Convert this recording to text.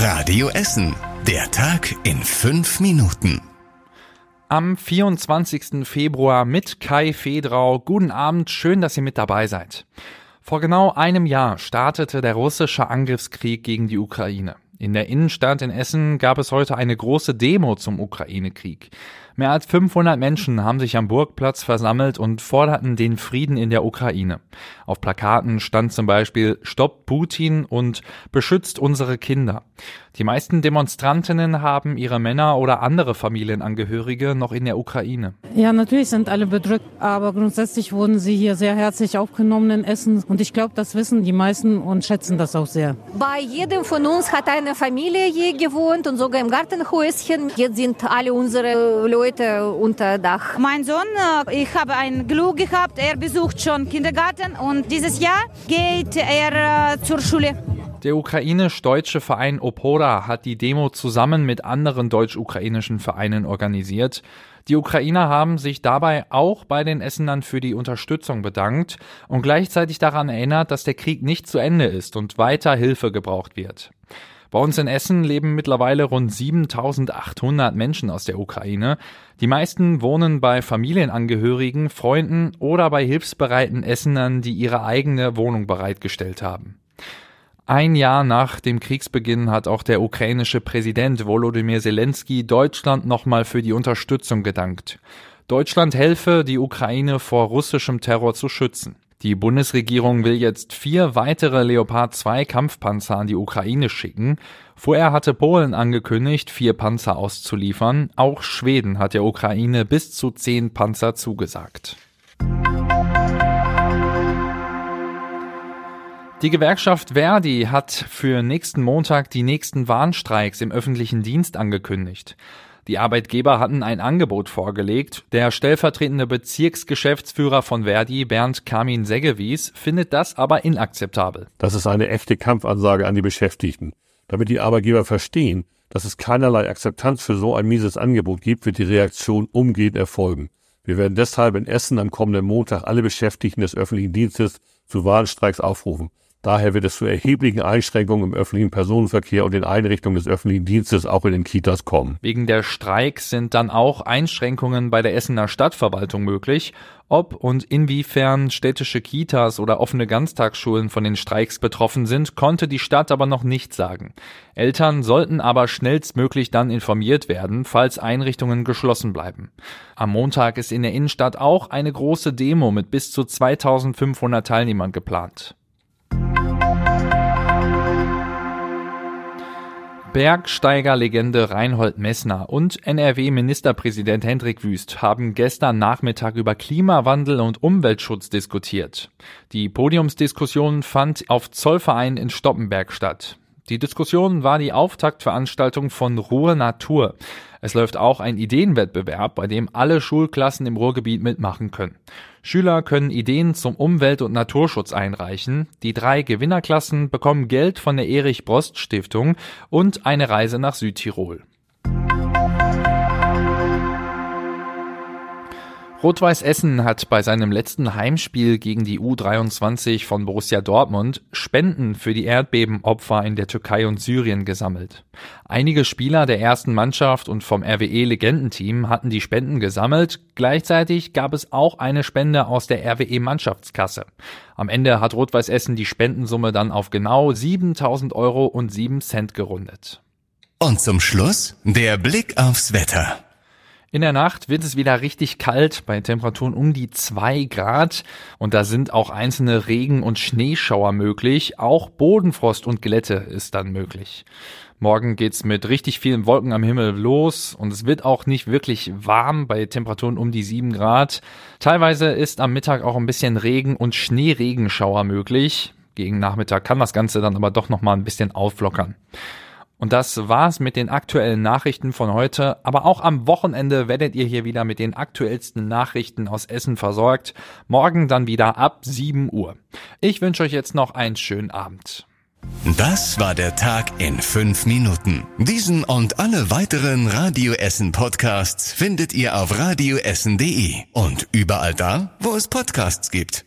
Radio Essen. Der Tag in fünf Minuten. Am 24. Februar mit Kai Fedrau. Guten Abend, schön, dass ihr mit dabei seid. Vor genau einem Jahr startete der russische Angriffskrieg gegen die Ukraine. In der Innenstadt in Essen gab es heute eine große Demo zum Ukraine-Krieg. Mehr als 500 Menschen haben sich am Burgplatz versammelt und forderten den Frieden in der Ukraine. Auf Plakaten stand zum Beispiel Stopp Putin und Beschützt unsere Kinder. Die meisten Demonstrantinnen haben ihre Männer oder andere Familienangehörige noch in der Ukraine. Ja, natürlich sind alle bedrückt, aber grundsätzlich wurden sie hier sehr herzlich aufgenommen in Essen und ich glaube, das wissen die meisten und schätzen das auch sehr. Bei jedem von uns hat eine Familie hier gewohnt und sogar im Gartenhäuschen. Jetzt sind alle unsere Leute Leute unter Dach. Mein Sohn, äh, ich habe ein Glück gehabt, er besucht schon Kindergarten und dieses Jahr geht er äh, zur Schule. Der ukrainisch-deutsche Verein Opoda hat die Demo zusammen mit anderen deutsch-ukrainischen Vereinen organisiert. Die Ukrainer haben sich dabei auch bei den Essenern für die Unterstützung bedankt und gleichzeitig daran erinnert, dass der Krieg nicht zu Ende ist und weiter Hilfe gebraucht wird. Bei uns in Essen leben mittlerweile rund 7800 Menschen aus der Ukraine. Die meisten wohnen bei Familienangehörigen, Freunden oder bei hilfsbereiten Essenern, die ihre eigene Wohnung bereitgestellt haben. Ein Jahr nach dem Kriegsbeginn hat auch der ukrainische Präsident Volodymyr Zelensky Deutschland nochmal für die Unterstützung gedankt. Deutschland helfe, die Ukraine vor russischem Terror zu schützen. Die Bundesregierung will jetzt vier weitere Leopard 2 Kampfpanzer an die Ukraine schicken. Vorher hatte Polen angekündigt, vier Panzer auszuliefern. Auch Schweden hat der Ukraine bis zu zehn Panzer zugesagt. Die Gewerkschaft Verdi hat für nächsten Montag die nächsten Warnstreiks im öffentlichen Dienst angekündigt. Die Arbeitgeber hatten ein Angebot vorgelegt. Der stellvertretende Bezirksgeschäftsführer von Verdi, Bernd Kamin Seggewies, findet das aber inakzeptabel. Das ist eine echte Kampfansage an die Beschäftigten. Damit die Arbeitgeber verstehen, dass es keinerlei Akzeptanz für so ein mieses Angebot gibt, wird die Reaktion umgehend erfolgen. Wir werden deshalb in Essen am kommenden Montag alle Beschäftigten des öffentlichen Dienstes zu Warnstreiks aufrufen. Daher wird es zu erheblichen Einschränkungen im öffentlichen Personenverkehr und den Einrichtungen des öffentlichen Dienstes auch in den Kitas kommen. Wegen der Streiks sind dann auch Einschränkungen bei der Essener Stadtverwaltung möglich. Ob und inwiefern städtische Kitas oder offene Ganztagsschulen von den Streiks betroffen sind, konnte die Stadt aber noch nicht sagen. Eltern sollten aber schnellstmöglich dann informiert werden, falls Einrichtungen geschlossen bleiben. Am Montag ist in der Innenstadt auch eine große Demo mit bis zu 2500 Teilnehmern geplant. Bergsteigerlegende Reinhold Messner und NRW-Ministerpräsident Hendrik Wüst haben gestern Nachmittag über Klimawandel und Umweltschutz diskutiert. Die Podiumsdiskussion fand auf Zollverein in Stoppenberg statt. Die Diskussion war die Auftaktveranstaltung von Ruhr Natur. Es läuft auch ein Ideenwettbewerb, bei dem alle Schulklassen im Ruhrgebiet mitmachen können. Schüler können Ideen zum Umwelt- und Naturschutz einreichen. Die drei Gewinnerklassen bekommen Geld von der Erich Brost Stiftung und eine Reise nach Südtirol. Rot-Weiß Essen hat bei seinem letzten Heimspiel gegen die U23 von Borussia Dortmund Spenden für die Erdbebenopfer in der Türkei und Syrien gesammelt. Einige Spieler der ersten Mannschaft und vom RWE Legendenteam hatten die Spenden gesammelt. Gleichzeitig gab es auch eine Spende aus der RWE Mannschaftskasse. Am Ende hat Rot-Weiß Essen die Spendensumme dann auf genau 7000 Euro und 7 Cent gerundet. Und zum Schluss der Blick aufs Wetter. In der Nacht wird es wieder richtig kalt bei Temperaturen um die zwei Grad und da sind auch einzelne Regen- und Schneeschauer möglich. Auch Bodenfrost und Glätte ist dann möglich. Morgen geht's mit richtig vielen Wolken am Himmel los und es wird auch nicht wirklich warm bei Temperaturen um die sieben Grad. Teilweise ist am Mittag auch ein bisschen Regen und Schneeregenschauer möglich. Gegen Nachmittag kann das Ganze dann aber doch nochmal ein bisschen auflockern. Und das war's mit den aktuellen Nachrichten von heute. Aber auch am Wochenende werdet ihr hier wieder mit den aktuellsten Nachrichten aus Essen versorgt. Morgen dann wieder ab 7 Uhr. Ich wünsche euch jetzt noch einen schönen Abend. Das war der Tag in fünf Minuten. Diesen und alle weiteren Radio Essen Podcasts findet ihr auf radioessen.de und überall da, wo es Podcasts gibt.